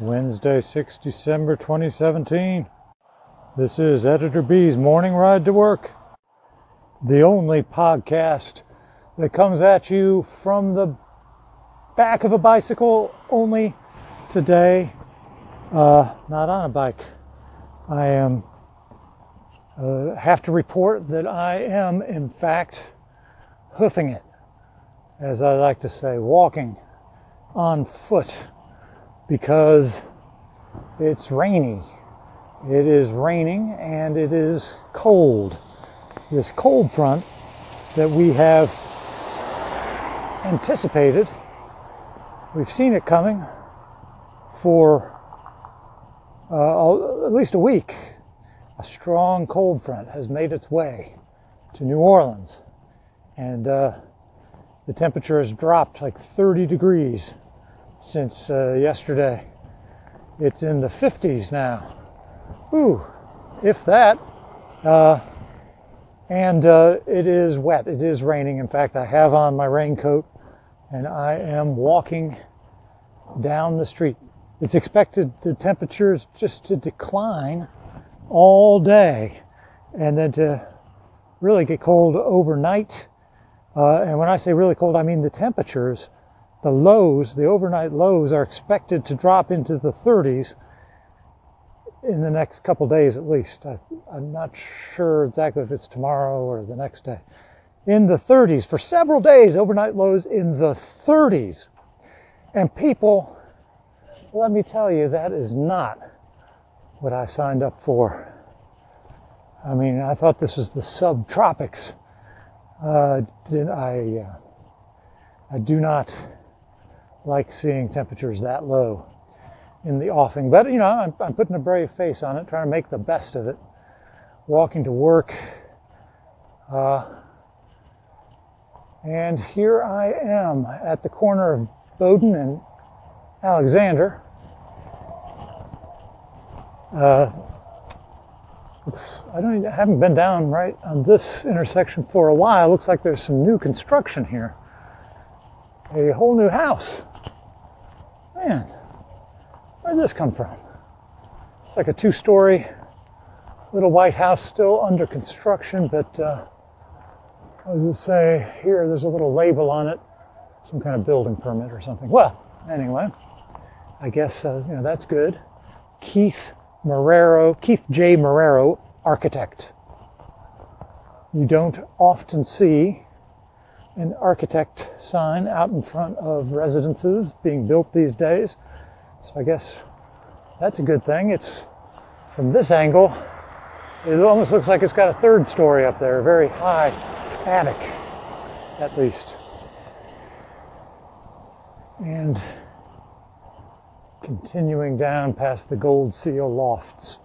Wednesday, 6 December 2017. This is Editor B's Morning Ride to Work, the only podcast that comes at you from the back of a bicycle, only today, uh, not on a bike. I am, uh, have to report that I am, in fact, hoofing it, as I like to say, walking on foot because it's rainy. It is raining and it is cold. This cold front that we have anticipated, we've seen it coming for uh, at least a week. A strong cold front has made its way to New Orleans, and uh, the temperature has dropped like 30 degrees since uh, yesterday. It's in the 50s now. Ooh, if that. Uh, and uh, it is wet. It is raining. In fact, I have on my raincoat and I am walking down the street. It's expected the temperatures just to decline all day and then to really get cold overnight. Uh, and when I say really cold, I mean the temperatures the lows, the overnight lows, are expected to drop into the 30s in the next couple days at least. I, am not sure exactly if it's tomorrow or the next day. In the 30s for several days, overnight lows in the 30s. And people, let me tell you, that is not what I signed up for. I mean, I thought this was the subtropics. Uh, I, uh, I do not like seeing temperatures that low in the offing. But, you know, I'm, I'm putting a brave face on it, trying to make the best of it. Walking to work. Uh, and here I am at the corner of Baudin and Alexander. Uh, I don't I haven't been down right on this intersection for a while. Looks like there's some new construction here. A whole new house. Man, where did this come from? It's like a two story little white house still under construction, but uh, what does it say here? There's a little label on it, some kind of building permit or something. Well, anyway, I guess uh, you know that's good. Keith Marrero, Keith J. Marrero, architect. You don't often see an architect sign out in front of residences being built these days. So I guess that's a good thing. It's from this angle, it almost looks like it's got a third story up there, a very high attic, at least. And continuing down past the Gold Seal lofts.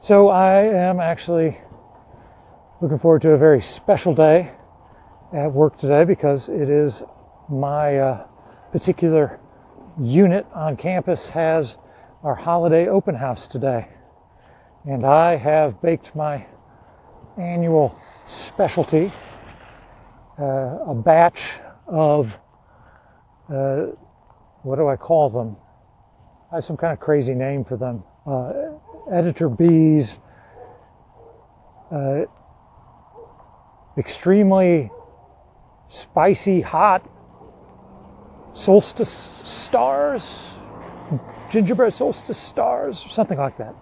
So I am actually looking forward to a very special day at work today because it is my uh, particular unit on campus has our holiday open house today. And I have baked my annual specialty, uh, a batch of, uh, what do I call them? I have some kind of crazy name for them. Uh, Editor B's uh, extremely spicy hot solstice stars, gingerbread solstice stars, something like that.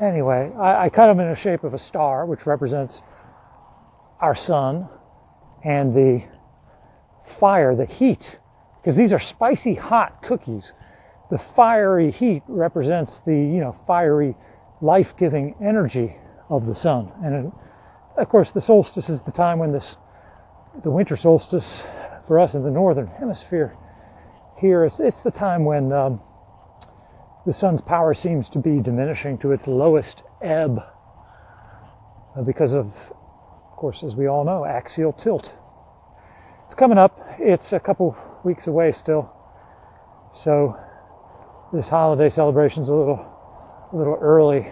Anyway, I, I cut them in the shape of a star, which represents our sun and the fire, the heat, because these are spicy hot cookies. The fiery heat represents the, you know, fiery, life-giving energy of the sun. And of course, the solstice is the time when this the winter solstice for us in the northern hemisphere here. It's, it's the time when um, the sun's power seems to be diminishing to its lowest ebb uh, because of of course as we all know axial tilt. It's coming up. It's a couple weeks away still. So this holiday celebration is a little a little early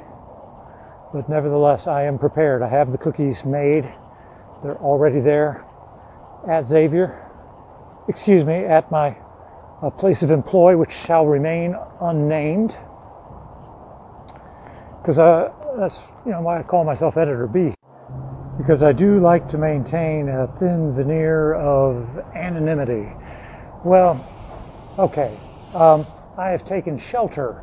but nevertheless i am prepared. I have the cookies made. They're already there at Xavier, excuse me, at my uh, place of employ which shall remain unnamed. Because uh, that's you know why I call myself Editor B. Because I do like to maintain a thin veneer of anonymity. Well, okay. Um, I have taken shelter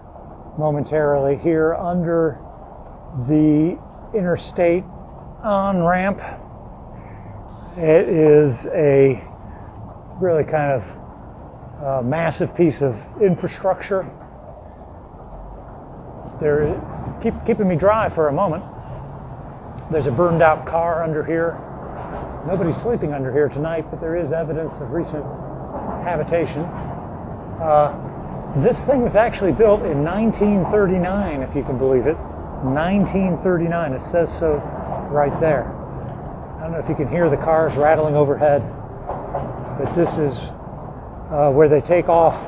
momentarily here under the interstate on ramp. It is a really kind of uh, massive piece of infrastructure. They're keep, keeping me dry for a moment. There's a burned out car under here. Nobody's sleeping under here tonight, but there is evidence of recent habitation. Uh, this thing was actually built in 1939, if you can believe it. 1939. It says so right there. I don't know if you can hear the cars rattling overhead, but this is uh, where they take off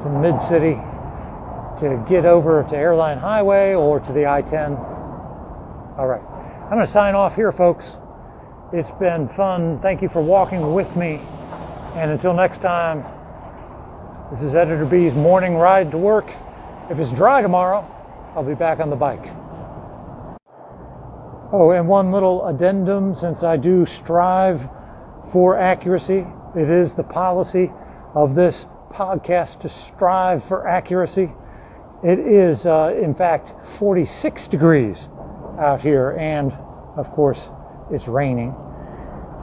from Mid City to get over to Airline Highway or to the I 10. All right. I'm going to sign off here, folks. It's been fun. Thank you for walking with me. And until next time, this is Editor B's morning ride to work. If it's dry tomorrow, I'll be back on the bike. Oh, and one little addendum since I do strive for accuracy, it is the policy of this podcast to strive for accuracy. It is, uh, in fact, 46 degrees out here, and of course, it's raining.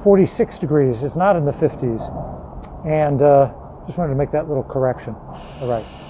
46 degrees, it's not in the 50s. And uh, just wanted to make that little correction. All right.